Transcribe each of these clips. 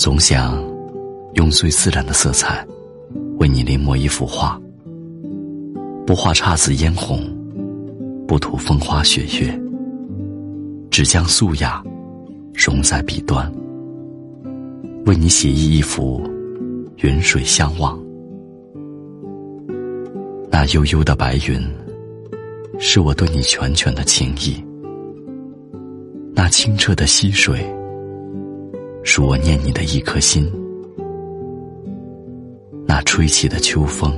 总想用最自然的色彩为你临摹一幅画，不画姹紫嫣红，不图风花雪月，只将素雅融在笔端，为你写意一幅云水相望。那悠悠的白云，是我对你缱绻的情意；那清澈的溪水，是我念你的一颗心；那吹起的秋风，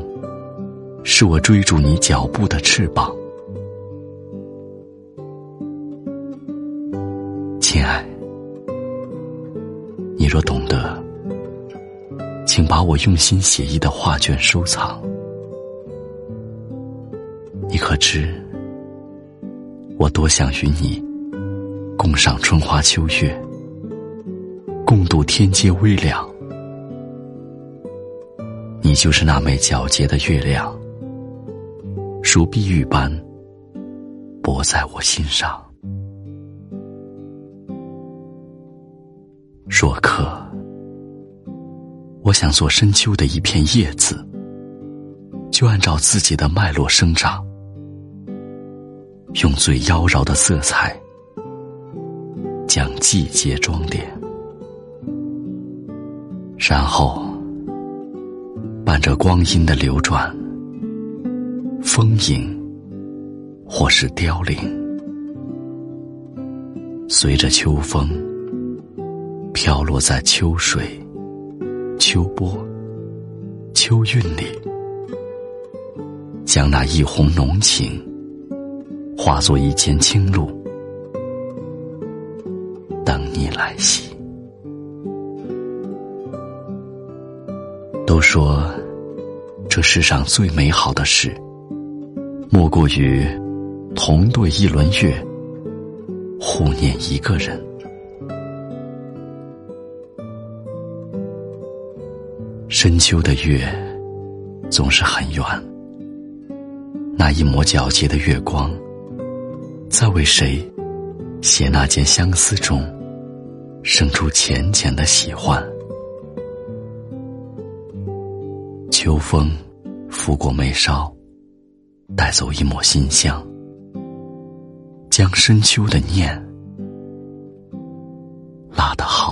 是我追逐你脚步的翅膀。亲爱，你若懂得，请把我用心写意的画卷收藏。你可知，我多想与你共赏春花秋月，天阶微凉。你就是那枚皎洁的月亮，如碧玉般泊在我心上。若可，我想做深秋的一片叶子，就按照自己的脉络生长。用最妖娆的色彩，将季节装点，然后伴着光阴的流转，丰盈或是凋零，随着秋风飘落在秋水、秋波、秋韵里，将那一泓浓情。化作一间清露，等你来袭。都说，这世上最美好的事，莫过于同对一轮月，互念一个人。深秋的月总是很圆，那一抹皎洁的月光。在为谁写那件相思中，生出浅浅的喜欢。秋风拂过眉梢带走一抹馨香。将深秋的念拉得好。